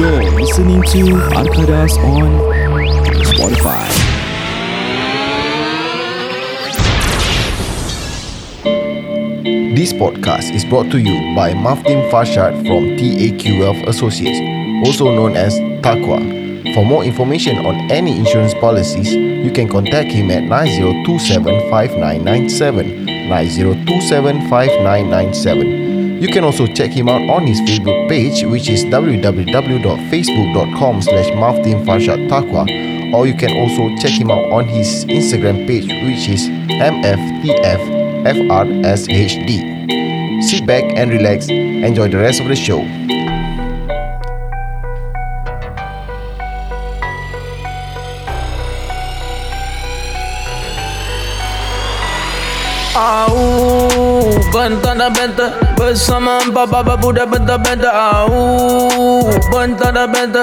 You're listening to Arkadas on Spotify. This podcast is brought to you by Maftim Farshad from TAQ Wealth Associates, also known as Takwa. For more information on any insurance policies, you can contact him at 90275997, 90275997. You can also check him out on his Facebook page, which is www.facebook.com slash Takwa, or you can also check him out on his Instagram page, which is MFTFFRSHD. Sit back and relax. Enjoy the rest of the show. Au, bentana benta bersama empat baba budak benta benta. Au, bentana benta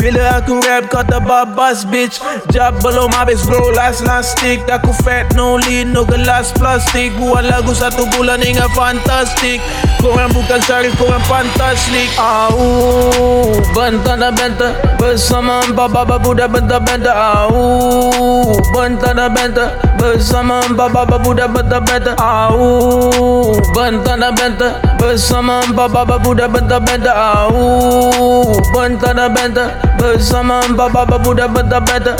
Bila aku rap kata babas bitch. Jab belum habis bro last last stick. Aku fat no lead no gelas plastik. Buat lagu satu bulan hingga fantastik. Korang bukan syarif korang fantastik Au Bentana benta Bersama empat baba budak benta-benta Au Bentana benta Bersama baba budak benta-benta Au Bentana benta. Bersama empat baba budak benta-benta Au Bentana benta. Bersama empat baba budak benta-benta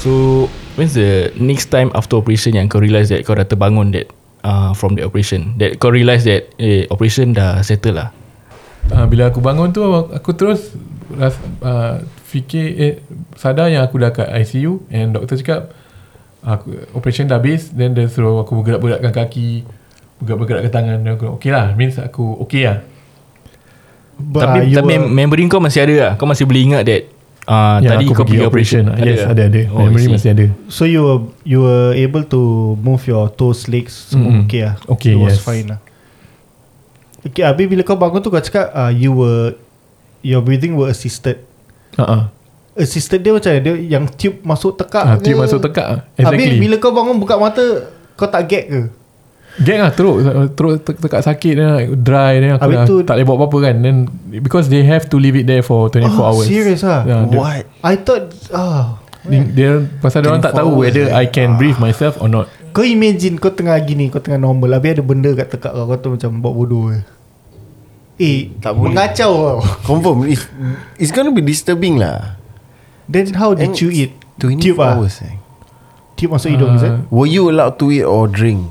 So when's the next time after operation yang kau realise that kau dah terbangun that uh, from the operation. That kau realise that eh operation dah settle lah. Uh, bila aku bangun tu aku terus ras, uh, fikir eh sadar yang aku dah kat ICU and doktor cakap aku operation dah habis then dia suruh aku bergerak-gerakkan kaki bergerak-gerakkan tangan. Dan aku okay lah means aku okay lah. But tapi tapi were- memory kau masih ada lah. Kau masih boleh ingat that uh, Ya, tadi aku kau pergi operation, operation. Yes, ada, ada. Oh, Memory masih ada. So you were you were able to move your toes, legs semua Mm-mm. okay lah. Okay, It was yes. fine lah. Okay, habis bila kau bangun tu kau cakap uh, you were your breathing were assisted. uh-uh. Assisted dia macam dia yang tube masuk tekak Ah, ke? tube masuk tekak ah. Habis Exactly. bila kau bangun buka mata kau tak gag ke? Gag lah teruk Teruk te- tekak sakit like, Dry Then aku dah, tu- tak boleh buat apa-apa kan Then Because they have to leave it there For 24 oh, hours serious ah? Ya, dia- What? I thought ah dia, dia, Pasal dia orang tak 24 tahu Whether eh. I can breathe myself or not Kau imagine kau tengah gini Kau tengah normal Habis ada benda kat tekak kau Kau tu macam buat bodoh Eh Tak boleh. Mengacau tau Confirm it's, it's gonna be disturbing lah Then how did And you eat 24 Tube ah hours eh. Tube masuk hidung is it Ah, Were you allowed to eat or drink?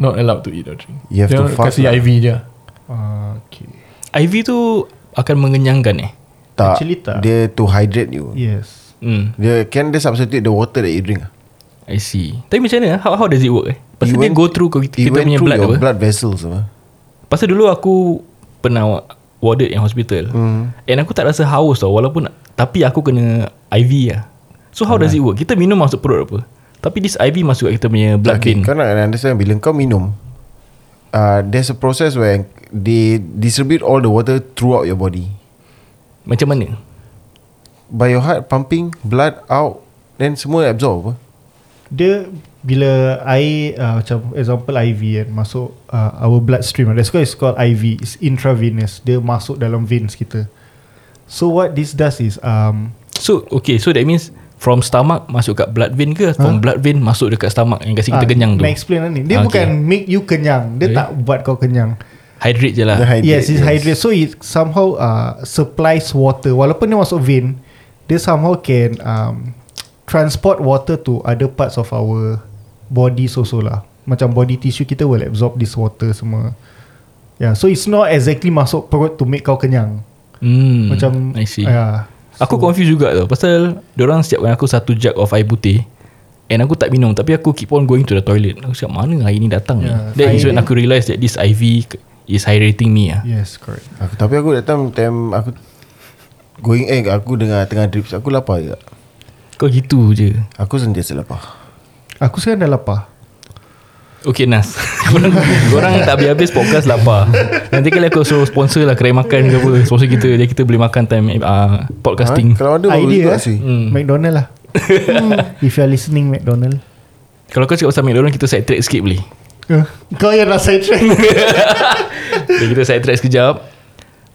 Not allowed to eat or drink You have Dia to fast Kasih lah. IV je Ah, Okay IV tu akan mengenyangkan eh Tak Actually tak. Dia to hydrate you Yes hmm Dia Can they substitute the water that you drink ah? I see Tapi macam mana how, how does it work eh Pasal You dia went- go through kita, kita went punya through blood your apa blood vessels apa? Pasal dulu aku pernah warded in hospital. Hmm. And aku tak rasa haus tau walaupun tapi aku kena IV lah. So how does it work? Kita minum masuk perut apa? Tapi this IV masuk kat kita punya blood okay, vein. Kau nak understand Bila kau minum uh, There's a process where They distribute all the water Throughout your body Macam mana? By your heart pumping Blood out Then semua absorb? Dia Bila air uh, Macam example IV kan Masuk uh, Our blood stream That's why it's called IV It's intravenous Dia masuk dalam veins kita So what this does is um, So okay so that means from stomach masuk kat blood vein ke from Huh? blood vein masuk dekat stomach yang kasi kita ah, kenyang tu. Nak explain lah ni Dia Ah, bukan okay. make you kenyang Dia Okay. tak buat kau kenyang Hydrate je lah. The hydrate, Yes, it's hydrate. So it somehow uh, supplies water. Walaupun dia masuk vein, dia somehow can um, transport water to other parts of our body also lah. Macam body tissue kita will absorb this water semua. Yeah, so it's not exactly masuk perut to make kau kenyang. Hmm, Macam I see. Yeah. Aku confused juga tau. Pasal Diorang siapkan aku satu jug of air putih. And aku tak minum. Tapi aku keep on going to the toilet. Aku cakap mana air ni datang Yeah, ni That is when aku realise That this IV Is hydrating me ah. Yes correct. Aku, tapi aku that time, time aku going eh aku dengar tengah drips. Aku lapar juga. Kau gitu je. Aku sentiasa lapar. Aku sekarang dah lapar Okay Nas Korang, korang tak habis-habis podcast lapar Nanti kali aku suruh sponsor lah Kedai makan ke apa Sponsor kita Jadi kita boleh makan time uh, Podcasting Ha? Kalau ada Idea juga eh? sih. Hmm. McDonald lah hmm. If you are listening McDonald Kalau kau cakap pasal McDonald Kita side track sikit boleh Eh, Kau yang nak side track Okay, kita side track sekejap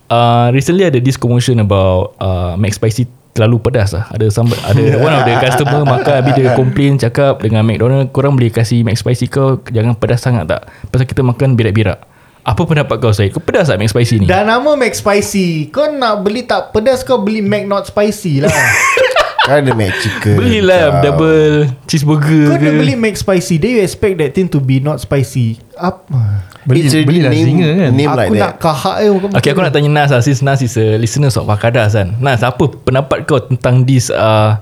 uh, Recently ada this commotion about uh, Mac Spicy terlalu pedas lah. Ada some, ada one of the customer makan Habis dia complain cakap dengan McDonald Korang boleh kasih Mac Spicy kau? Jangan pedas sangat tak? Pasal kita makan birak-birak. Apa pendapat kau Syed? Kau pedas tak Mac Spicy ni? Dah nama Mac Spicy. Kau nak beli tak pedas Kau beli Mac Not Spicy lah Kan ada Mac chicken. Belilah Kau. double cheeseburger Kau ke nak beli Mac Spicy Then you expect that thing to be not spicy Apa Beli, It's belilah name- singa kan name Aku like nak that. kahak eh Okay aku nak tanya Nas lah Since Nas is a listener of Akadas kan Nas apa pendapat kau tentang this uh,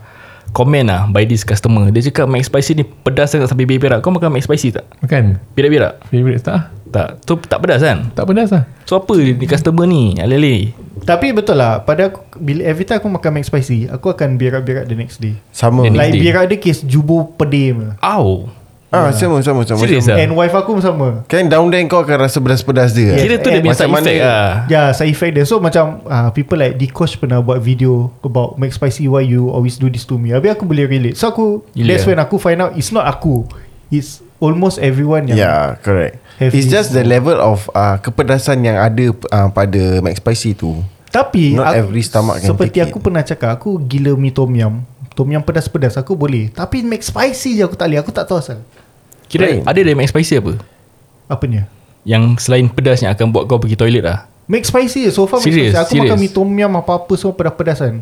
Comment lah by this customer Dia cakap Mac Spicy ni pedas sangat sampai berak Kau makan Mac Spicy tak? Makan Berak-berak? Favourite tak? Tak Tu tak pedas kan? Tak pedas lah So apa ni customer ni Alih-alih Tapi betul lah Pada aku bila Every time aku makan Mac Spicy Aku akan berak-berak the next day Sama. Next Like day. berak dia kes jubur pedih Au Ah, sama sama sama. Serious Macam- ah? And wife aku pun sama Kan down there kau akan rasa pedas-pedas dia. Yes. Kira tu dia punya side effect lah Ya yeah, side effect dia So macam uh, People like Dikosh pernah buat video About Mac Spicy Why you always do this to me Habis aku boleh relate So aku Gila. That's when aku find out It's not aku It's almost everyone yang Yeah, correct. Have It's this just the level of uh, kepedasan yang ada uh, pada Mac Spicy tu. Tapi Not aku, every stomach can Seperti take aku it. pernah cakap Aku gila mi tom yum Tom yum pedas-pedas Aku boleh Tapi Mac Spicy je aku tak boleh Aku tak tahu asal Kira Right. ada dari Mac Spicy apa? Apanya Yang selain pedas Yang akan buat kau pergi toilet lah Mac Spicy je So far Serious? Spicy Aku Serious? makan mi tom yum Apa-apa semua pedas-pedas kan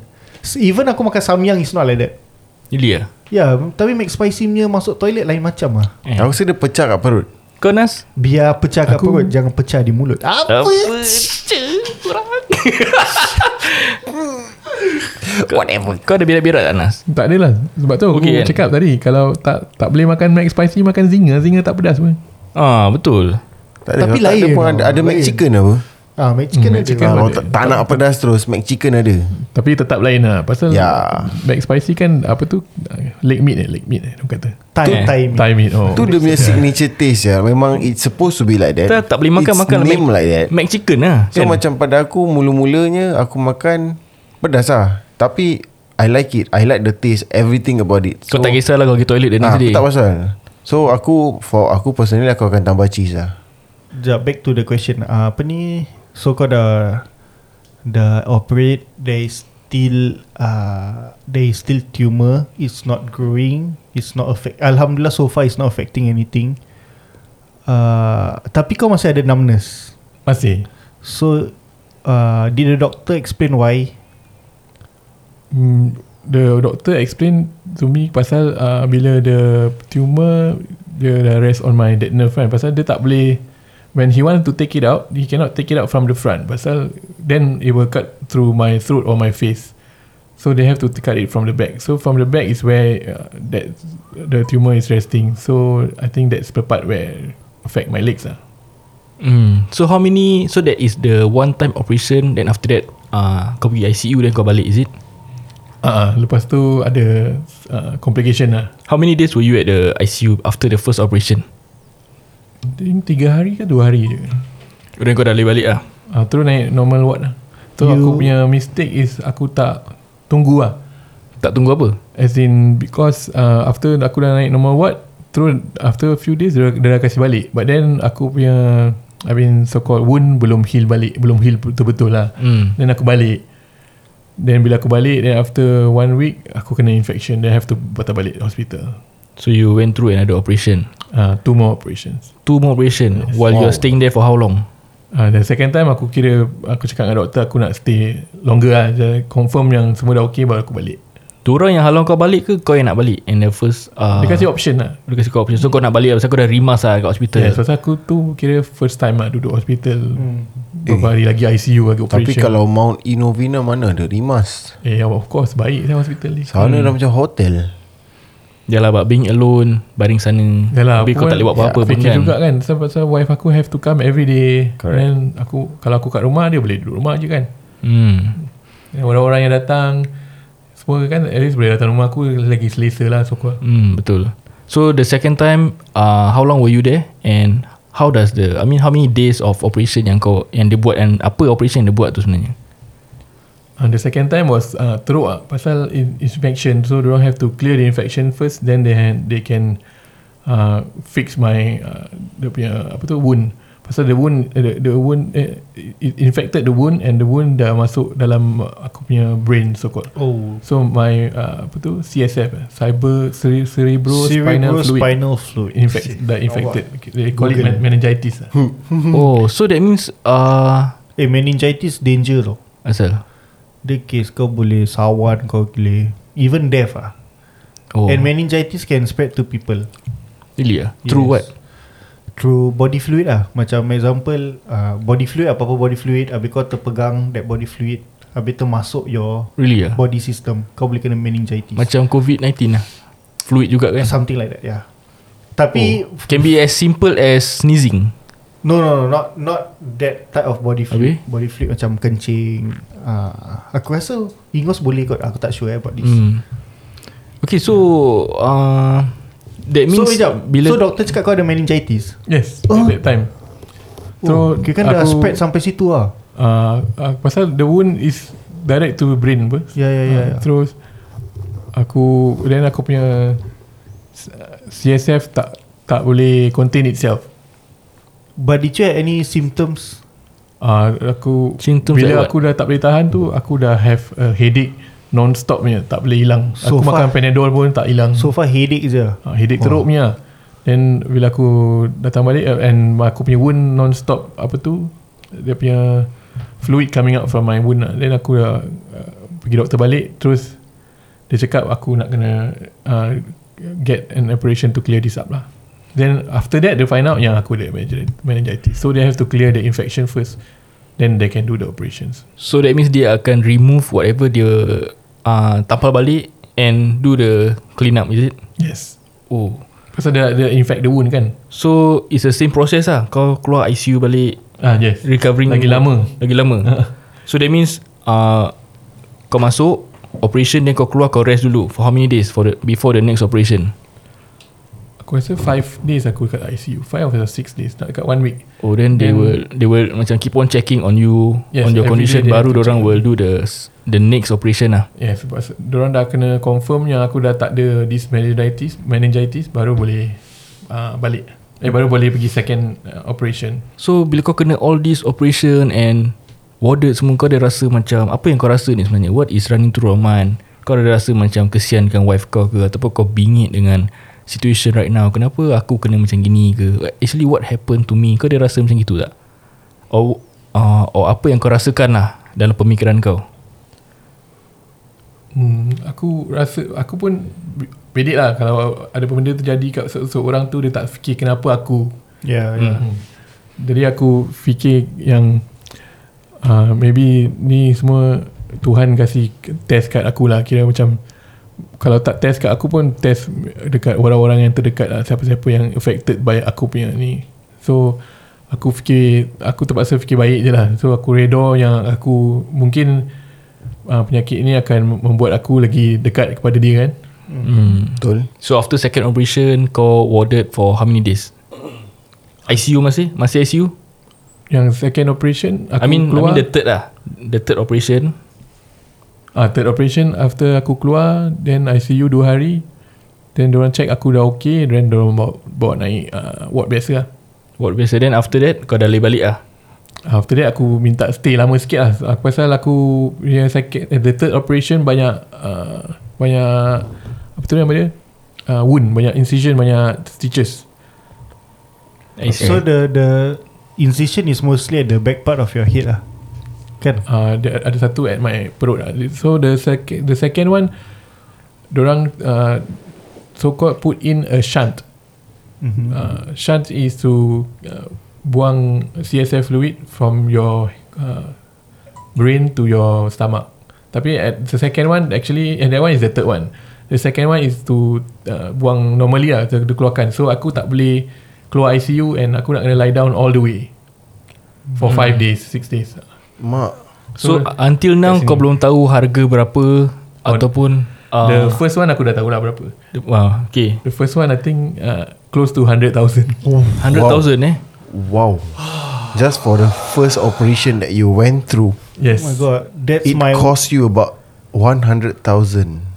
Even aku makan samyang It's not like that Really lah Ya Tapi Mac Spicy punya Masuk toilet lain macam lah eh. Aku rasa dia pecah kat perut. Kau Nas? Biar pecah kat Aku- perut Jangan pecah di mulut Apa? Whatever Kau ada berak-berak tak Nas? Tak ada lah Sebab tu aku Okay, kan? cakap tadi Kalau tak tak boleh makan Mac Spicy Makan Zinger Zinger tak pedas pun Ah betul Tak ada, Tapi tak ada lain pun ada, ada Mac lain. Chicken apa? Ah, Mac Chicken Hmm, ada chicken ada. kalau tak, tak nak pedas terus Mac Chicken ada. Tapi tetap lain lah Pasal Ya. Mac Spicy kan Apa tu Leg meat eh Leg meat eh kata Thai Eh, Thai meat. Thai meat oh. Tu dia punya signature taste ya. Memang it's supposed to be like that. Kita tak boleh makan It's makan name Mac, like that. Mac chicken lah So macam pada aku mula-mulanya aku makan pedas lah. Tapi I like it. I like the taste, everything about it. Kau tak kisahlah Kau pergi toilet the Ah, day tak pasal. So aku for aku personally aku akan tambah cheese lah. Sekejap, back to the question uh, Apa ni So kau dah Dah operate There is still uh, There is still tumor. It's not growing. It's not affect Alhamdulillah so far It's not affecting anything. Uh, Tapi kau masih ada numbness. Masih? So uh, Did the doctor explain why? Hmm, the doctor explain to me pasal uh, bila the tumor dia dah rest on my that nerve kan. Pasal dia tak boleh when he want to take it out he cannot take it out from the front. Pasal then it will cut through my throat or my face. So they have to cut it from the back. So from the back is where uh, that the tumor is resting. So I think that's the part where affect my legs lah. Hmm. So how many So that is the one time operation Then after that uh, Kau pergi ICU Then kau balik is it? Uh, lepas tu ada uh, complication lah. How many days were you at the ICU After the first operation think tiga hari ke dua hari je Then kau dah boleh balik lah Ah, terus naik normal ward lah. So You- aku punya mistake is aku tak tunggu lah. Tak tunggu apa As in because uh, after aku dah naik normal ward, terus after a few days dia, dia dah kasih balik. But then aku punya I mean so called wound belum heal balik, belum heal betul-betul lah. Hmm Then aku balik. Then bila aku balik, then after one week aku kena infection. Then I have to patah balik hospital. So you went through another operation? Uh, two more operations. Two more operation yes. While Wow. you're staying there for how long? Uh, dan second time aku kira aku cakap dengan doktor aku nak stay longer lah. Jadi confirm yang semua dah okay baru aku balik. Diorang yang halang kau balik ke Kau yang nak balik? In the first uh, Dia kasi option lah. Dia kasi kau option. So kau nak balik lah Pasal kau dah rimas lah Kat hospital. Yeah, so aku tu kira first time lah duduk hospital. Hmm. Beberapa hari lagi ICU lagi Tapi operation. kalau Mount Inovina mana ada rimas? Eh of course baik saya hospital ni. Sana dah macam hotel Yalah but being alone Baring sana Yalah Habis aku kau tak boleh buat apa-apa ya, pun Fikir kan. juga kan Sebab pasal wife aku have to come every day. Correct. And aku Kalau aku kat rumah Dia boleh duduk rumah je kan. Hmm. Dan Orang-orang yang datang Semua kan At least boleh datang rumah aku Lagi selesa lah So aku hmm Betul. So the second time uh, How long were you there? And How does the I mean how many days of operation Yang kau Yang dia buat And apa operation yang dia buat tu sebenarnya Uh, the second time was uh, teruk lah pasal in, infection so they have to clear the infection first then they had, they can uh, fix my uh, dia punya apa tu wound pasal the wound uh, the, the wound uh, it infected the wound and the wound dah masuk dalam aku punya brain so called Oh. so my uh, apa tu CSF eh, cyber cere- cerebro spinal fluid spinal fluid. infect dah infected they call it Google. men- meningitis lah. Oh so that means uh, Eh meningitis danger tau. Asal Dia case kau boleh sawan kau boleh even death ah. Oh And meningitis can spread to people Really ah Through Yes. what through body fluid lah. Macam example uh, body fluid apa-apa body fluid habis kau terpegang that body fluid habis tu masuk your Really ah body system kau boleh kena meningitis. Macam COVID-19 lah Fluid juga kan something like that yeah. Tapi oh. Can be as simple as sneezing No no no not not that type of body fluid. Habis? Body fluid macam kencing. Uh, aku rasa ingos boleh kot. Aku tak sure eh about this. hmm. Okay so uh, That means so kejap. bila So doktor cakap kau ada meningitis. yes Oh. at that time So oh, kira kan dah spread sampai situ lah. uh, uh, pasal the wound is direct to brain apa Ya ya ya. uh, ya. terus aku then aku punya CSF tak tak boleh contain itself But did you have any symptoms? uh, aku Symptoms like bila what? aku dah tak boleh tahan tu aku dah have a headache non-stop punya tak boleh hilang So aku far- makan Panadol pun tak hilang So far headache je. uh, headache teruk punya then bila aku datang balik uh, and aku punya wound non-stop apa tu dia punya fluid coming out from my wound lah. then aku dah uh, pergi doktor balik terus dia cakap aku nak kena uh, get an operation to clear this up lah then after that they find out yang aku ada meningi- meningitis so they have to clear the infection first then they can do the operations So that means dia akan remove whatever dia uh, tampal balik and do the clean up is it? yes Oh. pasal dia, dia infect the wound kan So it's the same process lah. Kau keluar ICU balik ah yes recovering Lagi lama. Lagi lama. so that means uh, kau masuk operation then kau keluar kau rest dulu for how many days for the before the next operation? Aku rasa 5 days aku kat ICU 5 or 6 days nak dekat 1 week Oh then they Then- will they will macam keep on checking on you Yes, on your condition baru orang will do the the next operation lah. Ya yes, sebab Diorang dah kena confirm Yang aku dah tak ada This meningitis Meningitis Baru boleh uh, Balik Eh baru boleh pergi second uh, operation So bila kau kena all this operation and warded semua kau ada rasa macam apa yang kau rasa ni sebenarnya? What is running through your mind? Kau ada rasa macam kesiankan wife kau ke ataupun kau bingit dengan situation right now? Kenapa aku kena macam gini ke? Actually what happened to me? Kau ada rasa macam gitu tak? Or, uh, or apa yang kau rasakan lah dalam pemikiran kau? hmm, Aku rasa Aku pun Bedek lah Kalau ada benda terjadi Kat se- seorang tu Dia tak fikir kenapa aku Ya ya. hmm. Jadi aku fikir yang uh, Maybe ni semua Tuhan kasih test kat aku lah Kira macam Kalau tak test kat aku pun Test dekat orang-orang yang terdekat lah Siapa-siapa yang affected by aku punya ni So Aku fikir Aku terpaksa fikir baik je lah So aku redor yang aku Mungkin uh, Penyakit ni akan membuat aku lagi dekat kepada dia kan Hmm. Betul So after second operation kau warded for how many days? ICU masih? Masih ICU? Yang second operation Aku I mean, I keluar mean the third lah. The third operation. Ah, third operation after aku keluar then ICU 2 hari. Then diorang check aku dah okay then diorang bawa, bawa naik uh, ward biasa lah. What biasa. Then after that Kau dah boleh balik lah? After that aku minta stay lama sikit lah. Aku pasal aku yang second eh, the third operation banyak uh, banyak apa tu nama dia? Uh, wound banyak incision banyak stitches. Okay. So the the incision is mostly at the back part of your head lah. Kan? uh, dia ada satu at my perut lah. So the second the second one Diorang uh, So called put in a shunt. Mhm. uh, Shunt is to uh, Buang CSF fluid From your uh, Brain to your stomach. Tapi at the second one Actually And that one is the third one. The second one is to uh, Buang normally lah Dia dia keluarkan. So aku tak boleh Keluar ICU And aku nak kena lie down all the way For 5 days 6 days Mak. So, So, until now kau belum tahu harga berapa ataupun uh, The first one aku dah tahu lah berapa. Wow, okay. The first one I think uh, Close to 100,000 100,000 eh. Wow. Just for the first operation that you went through. Yes. Oh my god, that's It my cost you about 100,000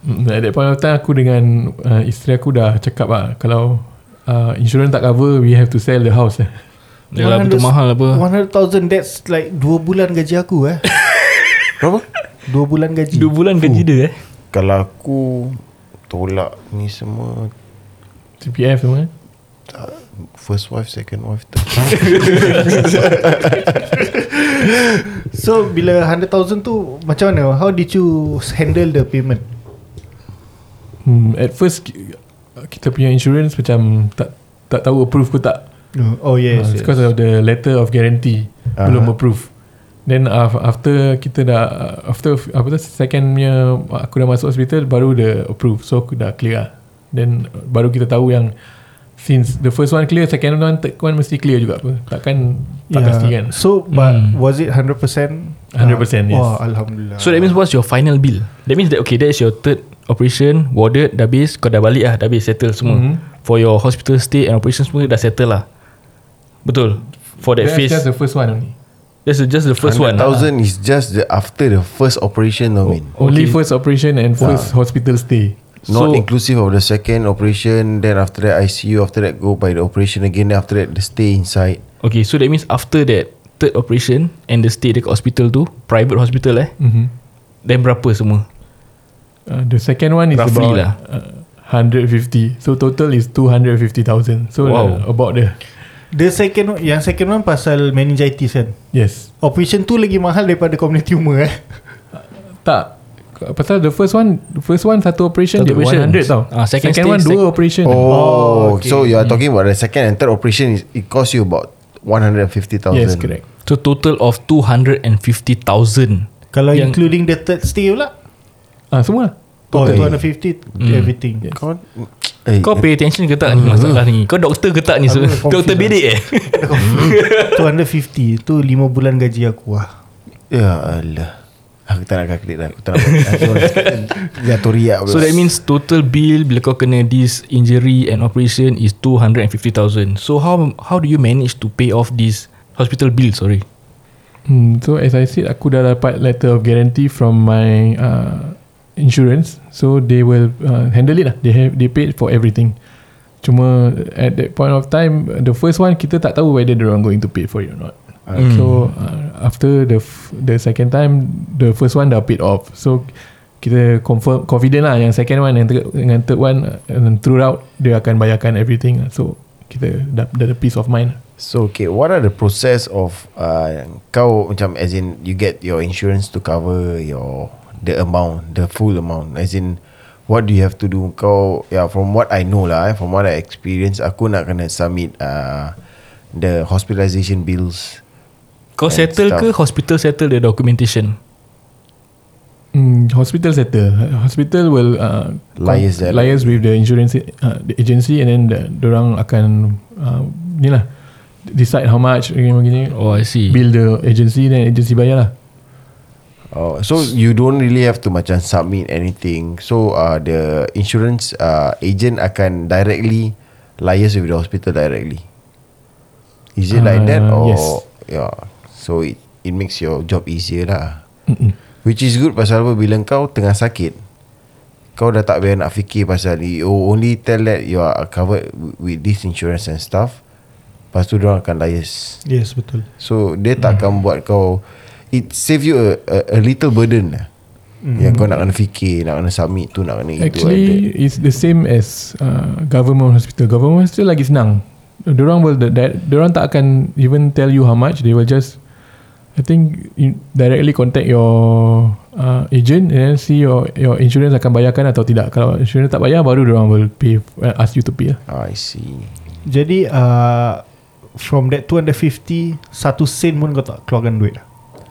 Mm, At that point of time Aku dengan uh, Isteri aku dah cakap lah Kalau uh, Insurance tak cover We have to sell the house Yalah betul mahal apa. 100,000 that's like 2 bulan gaji aku eh. Berapa? 2 bulan gaji. 2 bulan gaji dia eh. Kalau aku Tolak ni semua CPF semua eh. First wife, second wife third. So bila 100,000 tu macam mana? How did you handle the payment? hmm, At first ki- Kita punya insurance Macam Tak tak tahu approve ke tak Oh yes. uh, yes. Because of the letter of guarantee uh-huh. Belum approve Then uh, after kita dah uh, After apa tu second punya Aku dah masuk hospital Baru dia approve So aku dah clear lah Then uh, baru kita tahu yang Since the first one clear Second one Third one mesti clear juga apa Takkan Tak Yeah. pasti kan So but Hmm. was it 100%? 100%, Ah, yes. Wah, alhamdulillah. So that means what's your final bill? That means that okay that is your third operation warded dah habis kau dah balik lah dah habis settle semua. Mhm. For your hospital stay and operation semua dah settle lah. Betul. For that That's phase just the first one only That's just the first one. 100,000 is just the after the first operation no mean. Only Okay. first operation And first hospital stay Not So- inclusive of the second operation Then after that ICU After that go by the operation again Then after that the stay inside Okay, so that means after that third operation and the stay dekat hospital tu, private hospital eh, mm-hmm. then berapa semua? uh, The second one is Roughly about lah. uh, 150 So total is 250,000 So Wow. uh, about the The second one- yang second one pasal meningitis kan. Yes Operation tu lagi mahal daripada community tumor eh. Tak Pasal the first one The first one Satu operation Satu dia operation. 100 tau Ah, second Second stage, one sec- dua operation Oh, Oh, okay. so you are talking about the second and third operation is It cost you about 150,000 Yes correct So total of 250,000. Kalau Yang- including the third stay pula. Ah Semua lah Oh, Okay. 250 Hmm. everything. Yes. Kau eh, Kau pay attention ke tak ni masalah ni? Kau doktor ke tak ni? So, doktor lah. bedik eh? 250 tu 5 bulan gaji aku lah. Ya Allah Aku tak nak calculate dah Aku tak nak Jatuh riak So that means total bill bila kau kena this injury and operation is 250,000. So how how do you manage to pay off this hospital bill? Sorry. hmm, So as I said Aku dah dapat letter of guarantee From my uh, Insurance So they will uh, Handle it lah They have They paid for everything Cuma At that point of time The first one Kita tak tahu Whether they going to pay for it or not Mm. So uh, after the f- the second time the first one dah paid off. So kita confirm confident lah yang second one yang third, dengan third one uh, and throughout dia akan bayarkan everything. lah. So kita dah dah ada peace of mind. So okay What are the process of uh, Kau macam As in You get your insurance To cover your The amount The full amount As in What do you have to do Kau yeah, From what I know lah eh, From what I experience Aku nak kena submit uh, The hospitalization bills Kau settle stuff. ke hospital settle the documentation? Hmm, hospital settle. Hospital will uh, Liaise that. liaise with the insurance uh, the agency and then the, orang akan uh, ni lah decide how much begini Oh, I see. bill the agency then agency bayar lah. Oh, so you don't really have to macam submit anything. So uh, the insurance uh, agent akan directly liaise with the hospital directly. Is it like that Uh, or yes. yeah? So it it makes your job easier lah. Mm-mm. Which is good pasal apa bila kau tengah sakit kau dah tak payah nak fikir pasal ni. Oh only tell that you are covered with this insurance and stuff. Lepas tu diorang akan liaise. Yes, betul. So dia tak akan buat kau It save you a, a, a little burden lah mm. Yang kau nak kena fikir Nak kena submit tu Nak kena itu Actually it's the same as uh, government hospital. Government hospital lagi senang. Diorang will that diorang tak akan even tell you how much. They will just I think you directly contact your uh, agent and then see your your insurance akan bayarkan atau tidak. Kalau insurance tak bayar baru dia orang will pay uh, ask you to pay lah. I see. Jadi uh, From that 250 Satu sen pun kau tak keluarkan duit lah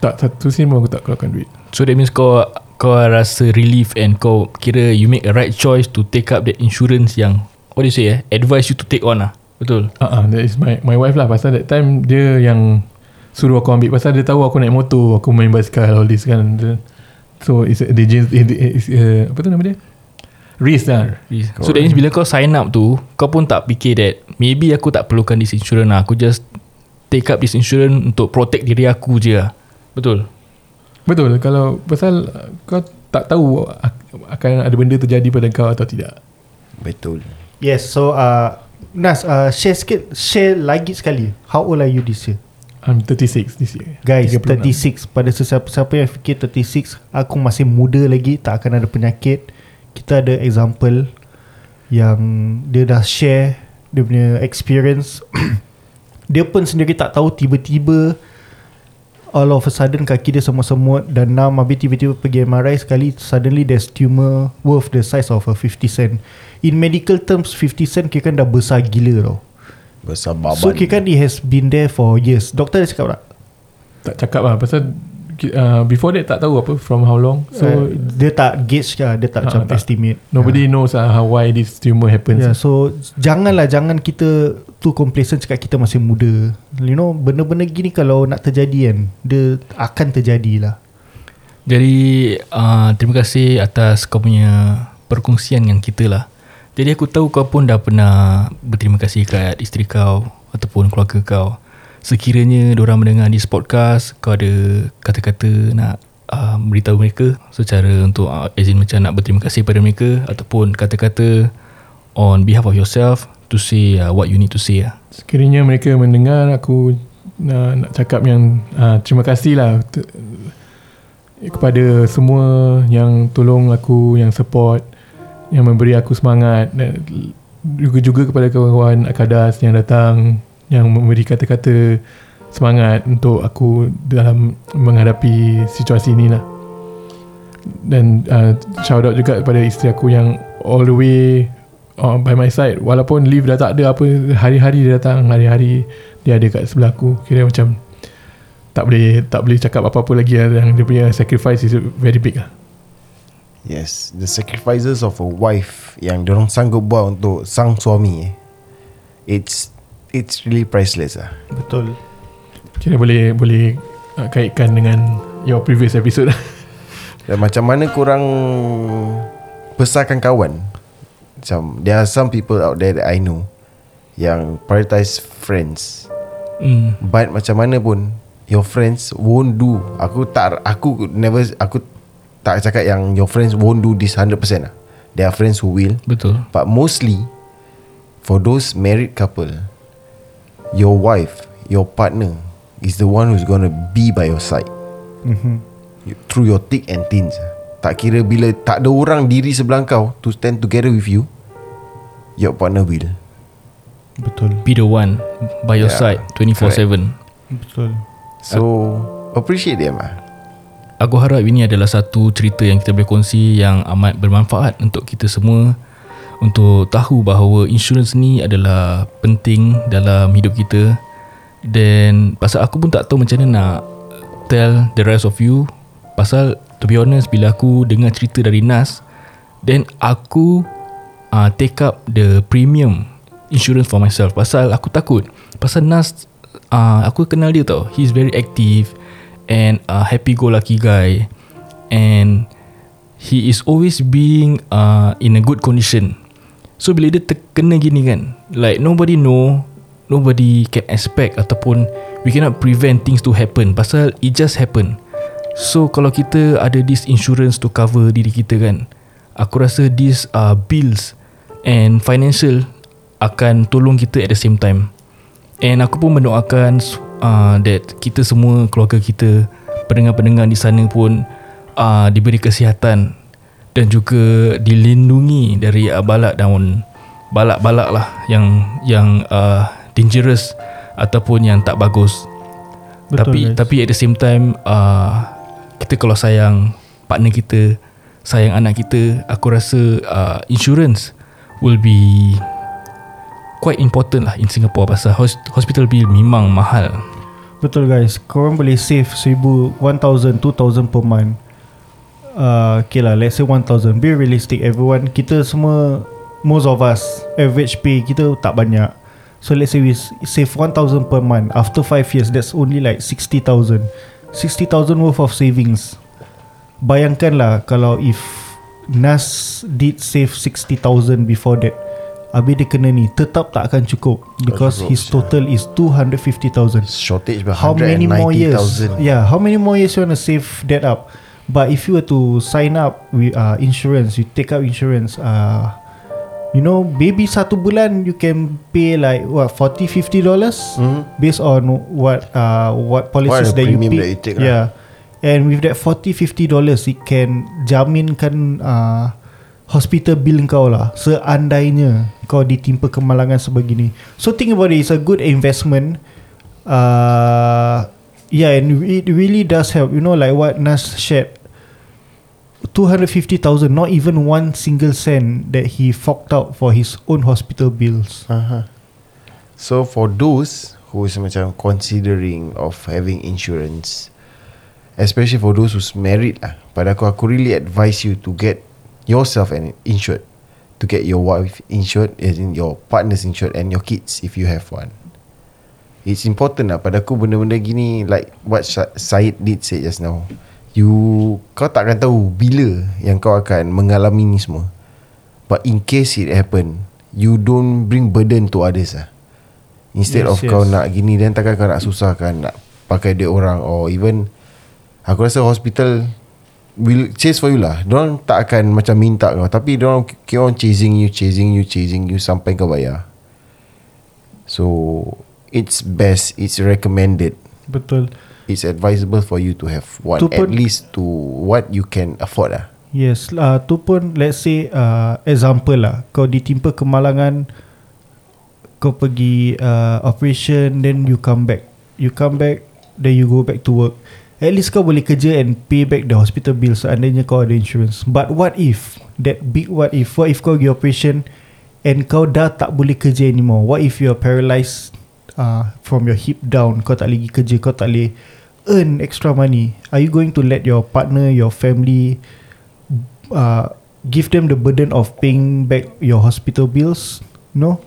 Tak satu sen pun aku tak keluarkan duit. So that means kau kau rasa relief and kau kira you make a right choice to take up that insurance yang what do you say eh advise you to take on lah. Betul. Ah, uh that is my my wife lah. Pasal that time dia yang suruh aku ambil. Pasal dia tahu aku naik motor, aku main basikal, all this kan. So it's a, the it's a, apa tu nama dia? Risk lah. So that means bila kau sign up tu Kau pun tak fikir that Maybe aku tak perlukan this insurance lah Aku just Take up this insurance Untuk protect diri aku je lah Betul Betul. Kalau pasal kau tak tahu ak- akan ada benda terjadi pada kau atau tidak. Betul. Yes so uh, Nas uh, Share sikit Share lagi sekali How old are you this year I'm 36 this year. Guys 36. 36 Pada sesiapa-siapa yang fikir 36 Aku masih muda lagi Tak akan ada penyakit Kita ada example Yang Dia dah share Dia punya experience Dia pun sendiri tak tahu Tiba-tiba All of a sudden Kaki dia semut-semut Dan nam Habis tiba-tiba pergi MRI sekali Suddenly there's tumor Worth the size of a 50 cent In medical terms 50 cent Kira kan dah besar gila tau Besar baban. So kira kan it has been there for years Doktor dah cakap tak? Tak cakap lah pasal uh, before that tak tahu apa from how long. So uh, dia tak gauge lah, dia tak Ah, macam tak. estimate. nobody knows uh, how why this tumor happens. Yeah, so janganlah jangan kita tu complacent cakap kita masih muda. You know, benda-benda gini kalau nak terjadi kan, dia akan terjadi lah. Jadi uh, Terima kasih atas kau punya Perkongsian dengan kita lah Jadi aku tahu kau pun dah pernah Berterima kasih kat isteri kau Ataupun keluarga kau Sekiranya orang mendengar di podcast Kau ada kata-kata nak uh, Beritahu mereka Secara untuk uh, As in macam nak berterima kasih pada mereka Ataupun kata-kata On behalf of yourself To say uh, what you need to say lah Sekiranya mereka mendengar aku uh, nak cakap yang uh, terima kasih lah t- kepada semua yang tolong aku, yang support, yang memberi aku semangat dan juga-juga kepada kawan-kawan Akadas yang datang yang memberi kata-kata semangat untuk aku dalam menghadapi situasi ini lah. Dan uh, shout out juga kepada isteri aku yang all the way uh, by my side walaupun leave dah tak ada apa hari-hari dia datang hari-hari dia ada kat sebelah aku kira macam tak boleh tak boleh cakap apa-apa lagi lah yang dia punya sacrifice is very big lah Yes, the sacrifices of a wife yang dorong sanggup buat untuk sang suami eh. It's it's really priceless ah. Betul. kira boleh boleh uh, kaitkan dengan your previous episode Dan macam mana korang besarkan kawan? Macam there are some people out there that I know yang prioritize friends. hmm. But macam mana pun your friends won't do. Aku tak aku never aku tak cakap yang your friends won't do this 100% lah. There are friends who will. Betul But mostly For those married couple Your wife Your partner Is the one who's gonna be by your side. Mm-hmm. you, Through your thick and thins Tak kira bila Tak ada orang diri sebelah kau To stand together with you Your partner will. Betul. Be the one By your Yeah, side 24-7 Betul. So Appreciate them lah Aku harap ini adalah satu cerita yang kita boleh kongsi yang amat bermanfaat untuk kita semua untuk tahu bahawa insurans ni adalah penting dalam hidup kita. Dan pasal aku pun tak tahu macam mana nak tell the rest of you. Pasal to be honest bila aku dengar cerita dari Nas then aku uh, take up the premium insurance for myself. Pasal aku takut. Pasal Nas uh, aku kenal dia tau. He's very active and a happy go lucky guy. And he is always being uh, in a good condition so bila dia terkena gini kan like nobody know nobody can expect ataupun we cannot prevent things to happen pasal it just happen. So kalau kita ada this insurance to cover diri kita kan aku rasa this uh, bills and financial akan tolong kita at the same time. And aku pun mendoakan uh, that kita semua keluarga kita pendengar-pendengar di sana pun uh, diberi kesihatan dan juga dilindungi dari uh, balak dan balak-balak lah yang yang uh, dangerous ataupun yang tak bagus. Betul, tapi guys. tapi at the same time uh, kita kalau sayang partner kita sayang anak kita aku rasa uh, insurance will be quite important lah in Singapore pasal hos- hospital bill memang mahal Betul guys Korang boleh save Seribu 1000 2000 per month uh, Okay lah Let's say 1000 Be realistic everyone. Kita semua Most of us Average pay Kita tak banyak. So let's say we save 1000 per month. After 5 years That's only like 60,000 60,000 worth of savings. Bayangkanlah Kalau if Nas did save 60,000 before that Habis dia kena ni Tetap tak akan cukup. Because cukup, his total is 250,000 Shortage by how many more years? 190,000 yeah how many more years you want to save that up but if you were to sign up with uh, insurance you take up insurance uh, you know maybe satu bulan you can pay like what 40 50 dollars Mhm. based on what uh, what policies What that you that you take lah. yeah. And with that 40 50 dollars it can jaminkan uh, hospital bill kau lah seandainya kau ditimpa kemalangan sebegini. So think about it. It's a good investment. Uh, yeah and it really does help. You know like what Nas shared 250,000 not even one single cent that he forked out for his own hospital bills. Uh-huh. So for those Who is macam Considering Of having insurance Especially for those who's married lah Pada aku Aku really advise you To get Yourself and insured. To get your wife insured As in your partners insured And your kids If you have one It's important lah. Pada aku benda-benda gini Like what Syed did say just now. You Kau takkan tahu Bila Yang kau akan Mengalami ni semua. But in case it happen You don't bring burden to others lah. Instead Yes, of kau yes. nak gini Then takkan kau nak susahkan Nak pakai duit orang Or even Aku rasa hospital Will chase for you lah. Diorang tak akan macam minta kau. Tapi diorang keep on chasing you Chasing you Chasing you Sampai kau bayar. So It's best It's recommended betul It's advisable for you to have one Tu At pun- least to What you can afford lah Yes, uh, tu pun let's say uh, example lah. Kau ditimpa kemalangan, kau pergi uh, operation, then you come back. You come back, then you go back to work. At least kau boleh kerja and pay back the hospital bill seandainya kau ada insurance. But what if, that big what if, what if kau pergi operation and kau dah tak boleh kerja anymore? What if you are paralyzed uh, from your hip down, kau tak lagi kerja, kau tak boleh earn extra money? Are you going to let your partner, your family, uh, give them the burden of paying back your hospital bills? No?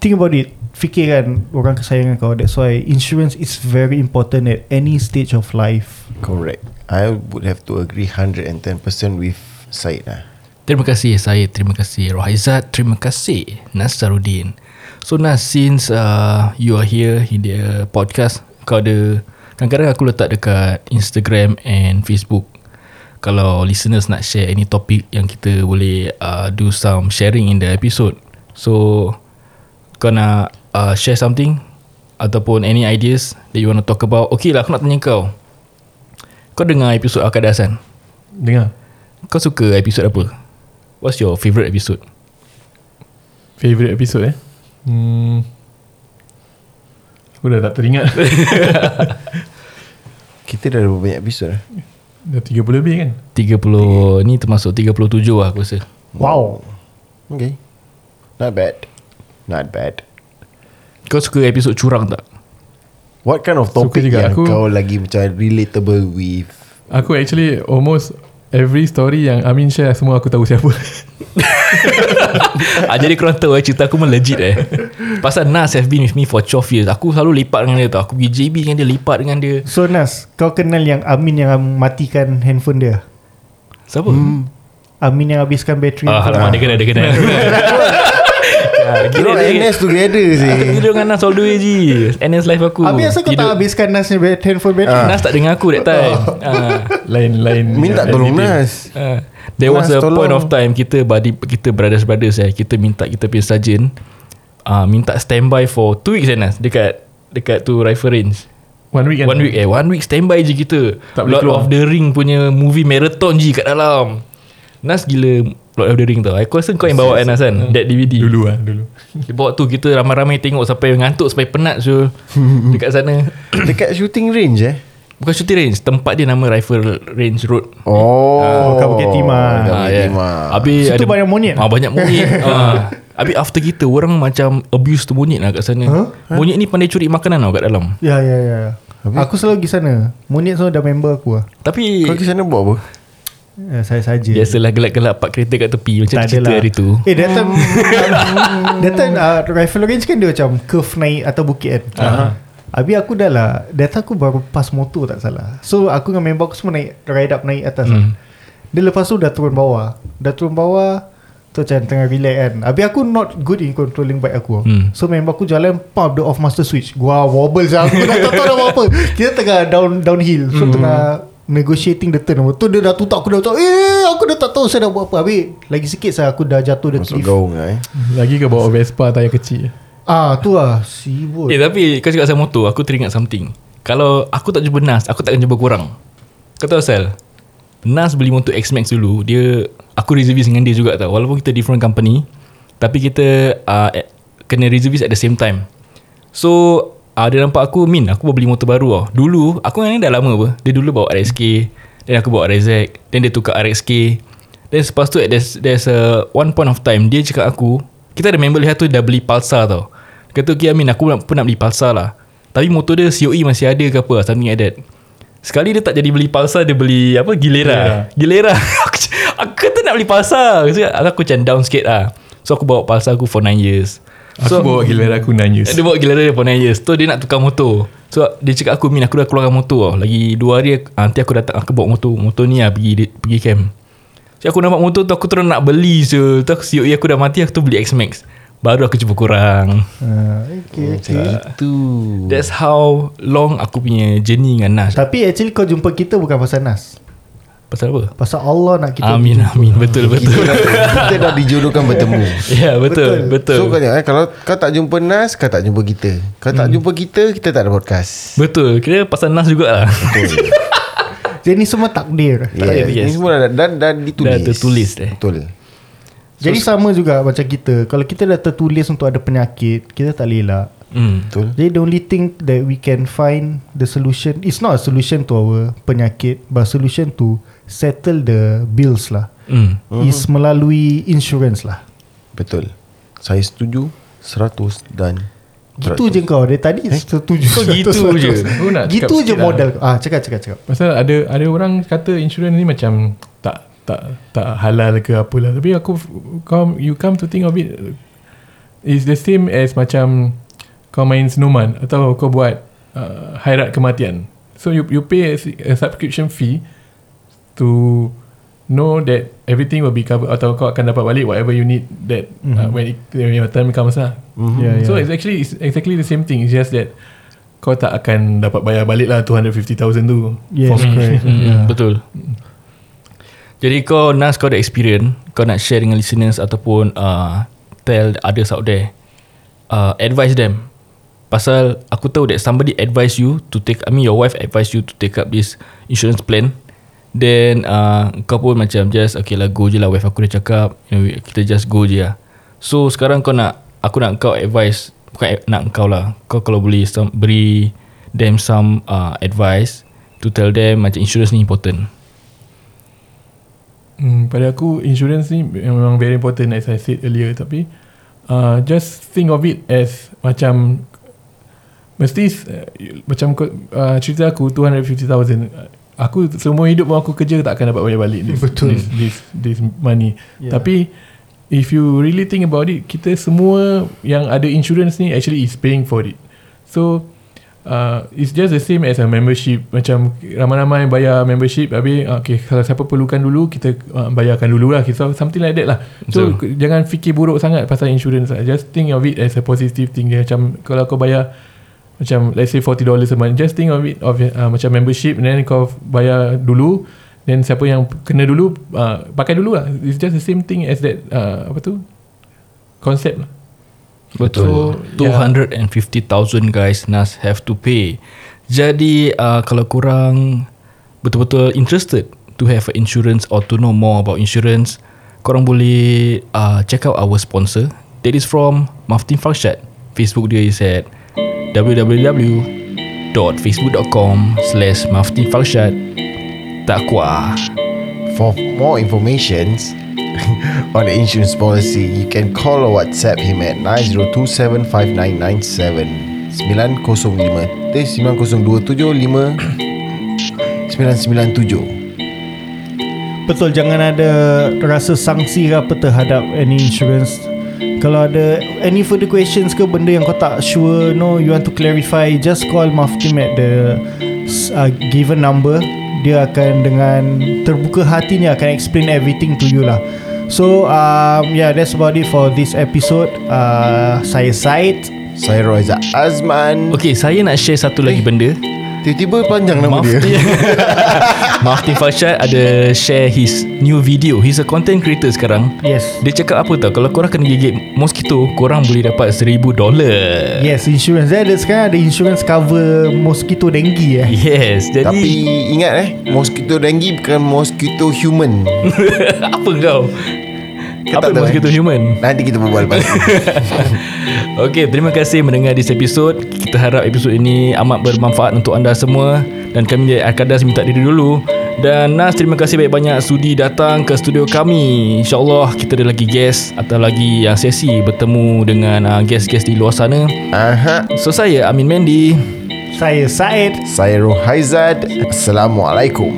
Think about it. Fikirkan orang kesayangan kau that's why insurance is very important at any stage of life. Correct. I would have to agree 110% with Syed lah. Terima kasih saya, terima kasih Rohaizat, terima kasih Nasaruddin. So Nas, since uh, you are here in the podcast, kau ada kadang-kadang aku letak dekat Instagram and Facebook. Kalau listeners nak share any topic yang kita boleh uh, do some sharing in the episode. So kau nak uh, share something ataupun any ideas that you want to talk about. Okay lah, aku nak tanya kau. Kau dengar episod Akadas kan? Dengar Kau suka episod apa? What's your favourite episode? Favorite episode eh Hmm. Aku dah tak teringat. Kita dah ada banyak episod lah Dah 30 lebih kan? 30 Ni termasuk 37 lah aku rasa. Wow. Okay. Not bad. Not bad. Kau suka episod curang tak? What kind of Suka topic juga. yang Aku- kau lagi macam relatable with? Aku actually almost Every story yang Amin share Semua aku tahu siapa ah, jadi korang tahu eh, cerita aku memang legit eh. Pasal Nas have been with me for 12 years. Aku selalu lipat dengan dia tau. Aku pergi JB dengan dia, lipat dengan dia. so Nas kau kenal yang Amin yang matikan handphone dia Siapa? Hmm. Amin yang habiskan bateri Ah, alamak, dia kena, dia kena. Ah, Kira dia- NS together sih Aku tidur dengan Nas all the way je. NS life aku. Habis asal kau tak habiskan Nas ni handphone bateri Nas tak dengar aku that time. Ah. Lain-lain Minta yang tolong. Nas Uh, there was Nas, a point tolong. of time kita body kita brothers brothers eh kita minta kita punya sergeant uh, minta standby for 2 weeks eh Nas dekat dekat tu rifle range. One week kan One week eh One week standby je kita Tak Lord keluar. of the Ring punya Movie marathon je kat dalam Nas gila Lord of the Ring tau. Aku rasa kau yang bawa kan Nas kan That DVD Dulu lah Dulu. Dia bawa tu Kita ramai-ramai tengok Sampai ngantuk Sampai penat so Dekat sana. Dekat shooting range eh? Bukan shooting range Tempat dia nama Rifle Range Road. Oh. Kat Bukit Timah. Kat Ah, Bukit ya. Timah. Habis Situ banyak monyet? ah, Banyak monyet. Ah. Habis after kita Orang macam Abuse tu monyet lah kat sana. Huh? Monyet ni pandai curi makanan tau kat dalam. Ya ya ya. Aku selalu pergi sana. Monyet semua dah member aku lah. Tapi Kau ke sana buat apa? Ya, Saya saja. Biasalah gelap-gelap Park kereta kat tepi. Macam Tak cerita adalah. hari tu. Eh that time That time uh, Rifle range kan dia macam Curve naik Atau bukit kan? Uh-huh. Habis aku dah lah That time aku baru pas motor tak salah. So aku dengan member aku semua naik Ride up naik atas hmm. lah Dia lepas tu dah turun bawah. Dah turun bawah Tu macam tengah relax kan. Habis aku not good in controlling bike aku. Hmm. So member aku jalan Pump the off master switch. Gua wobble je Aku dah tak tahu dah buat apa Kita tengah down downhill. So Hmm. tengah Negotiating the turn Tu dia dah tutak aku dah macam Eh aku dah tak tahu saya dah buat apa. Habis lagi sikit saya Aku dah jatuh the Masuk cliff. gaung lah eh. Lagi ke bawa Vespa tayar kecil? Ah tu lah. Sibuk. Eh tapi Kau cakap pasal motor Aku teringat something. Kalau aku tak jumpa Nas Aku takkan jumpa korang. Kau tahu asal Nas beli motor X-Max dulu Dia Aku reservis dengan dia juga tau. Walaupun kita different company Tapi kita uh, Kena reservis at the same time. So uh, Dia nampak aku Min aku baru beli motor baru tau. Dulu Aku dengan dia dah lama apa. Dia dulu bawa RXK Dan aku bawa RZ Then dia tukar RXK Then lepas tu There's, there's a One point of time Dia cakap aku Kita ada member lihat tu Dah beli Pulsar tau. Dia Kata okay Amin Aku nak, pun nak beli Pulsar lah. Tapi motor dia COE masih ada ke apa Something like that. Sekali dia tak jadi beli Pulsar Dia beli apa Gilera. Gilera. Aku kata nak beli Pulsar. Aku macam down sikit lah. So aku bawa Pulsar aku for 9 years Aku bawa giliran aku nangis dia bawa gila dia for 9 years. So dia nak tukar motor. So dia cakap aku Min aku dah keluarkan motor tau. Lagi 2 hari ah, Nanti aku datang Aku bawa motor Motor ni lah pergi, pergi camp. So aku nampak motor tu Aku terus nak beli je. Tu aku COE aku dah mati Aku tu beli X-Max. Baru aku jumpa korang ah, Okay okay Itu That's how long aku punya journey dengan Nas. Tapi actually kau jumpa kita Bukan pasal Nas Pasal apa? Pasal Allah nak kita Amin amin. Betul betul. Kita dah, kita dah dijodohkan bertemu. Ya betul betul. So kau tengok eh Kalau kau tak jumpa Nas Kau tak jumpa kita. Kau tak jumpa kita Kita tak ada podcast. Betul. Kira pasal Nas jugalah. Jadi ni semua takdir. Yeah, yes. Ini semua dah, dah, dah ditulis. Dah tertulis eh. Betul. Jadi sama juga macam kita. Kalau kita dah tertulis untuk ada penyakit Kita tak lelak hmm. Betul. Jadi the only thing that we can find the solution It's not a solution to our penyakit But solution to settle the bills lah Hmm. Is melalui insurance lah Betul Saya setuju 100 dan Gitu je kau Dari tadi setuju Kau gitu 100. je. Gitu je lah. modal Ah cakap cakap cakap Pasal ada ada orang kata insurans ni macam tak tak tak halal ke apalah. Tapi aku come you come to think of it is the same as macam kau main snowman atau kau buat uh, hairat kematian. So you you pay a, a subscription fee to know that everything will be covered atau kau akan dapat balik whatever you need that mm-hmm. uh, when, it, when your time comes lah. mm-hmm. yeah, yeah. So it's actually it's exactly the same thing. It's just that kau tak akan dapat bayar balik lah 250,000 tu. Yes for me. correct Hmm, yeah. Betul Jadi kau Nas kau ada experience Kau nak share dengan listeners Ataupun uh, Tell others out there uh, Advise them Pasal Aku tahu that somebody advise you To take I mean your wife advise you To take up this Insurance plan Then uh, Kau pun macam Just okay lah go je lah Wife aku dah cakap. You know, Kita just go je lah. So sekarang kau nak Aku nak kau advice Bukan nak kau lah. Kau kalau boleh some, Beri Them some uh, advice To tell them Macam insurance ni important. Hmm, pada aku insurance ni memang very important as I said earlier. Tapi uh, just think of it as macam mesti uh, macam uh, cerita aku 250,000 aku semua hidup pun aku kerja tak akan dapat bayar balik. This, Betul. this, this, this money. Yeah. tapi if you really think about it kita semua yang ada insurance ni actually is paying for it. So uh, it's just the same as a membership. Macam ramai-ramai bayar membership habis uh, okay, kalau siapa perlukan dulu kita uh, bayarkan dulu lah. So, something like that lah. So k- jangan fikir buruk sangat pasal insurance lah. just think of it as a positive thing. Dia macam kalau kau bayar macam let's say $40 a month just think of it of uh, macam membership and then kau bayar dulu then siapa yang kena dulu uh, pakai dulu lah it's just the same thing as that uh, apa tu concept lah Betul. So, yeah. 250,000 guys Nas have to pay. Jadi uh, kalau kurang betul-betul interested to have insurance or to know more about insurance, korang boleh uh, check out our sponsor. That is from Maftin Farshad. Facebook dia is at www.facebook.com slash maftinfausyad takwa For more information on the insurance policy, you can call or WhatsApp him at 90275997 905 Eh 9027 997 Betul jangan ada rasa sangsi ke apa terhadap any insurance kalau ada any further questions ke benda yang kau tak sure no you want to clarify just call Maftim at the uh, given number. Dia akan dengan terbuka hatinya akan explain everything to you lah. So um, yeah that's about it for this episode. Uh, saya Said. Saya Roiza Azman. Okay saya nak share satu lagi benda Tiba-tiba panjang nama dia. Mafti Mafti Farshad ada share his new video. He's a content creator sekarang. Yes. Dia cakap apa tau? Kalau korang kena gigit mosquito Korang boleh dapat seribu dolar. Yes insurance. Dia ada sekarang ada insurance cover mosquito dengue eh. Yes Jadi Tapi ingat eh Mosquito dengue bukan mosquito human. Apa kau Apa mosquito eh? human Nanti kita berbual balik Okay, terima kasih mendengar this episode. Kita harap episod ini amat bermanfaat untuk anda semua dan kami dari Arkadas minta diri dulu. Dan Nas, terima kasih banyak-banyak sudi datang ke studio kami. InsyaAllah kita ada lagi guest atau lagi yang sesi bertemu dengan uh, guest-guest di luar sana. Aha So, saya Amin Mendy. saya Said Saya Rohaizad Assalamualaikum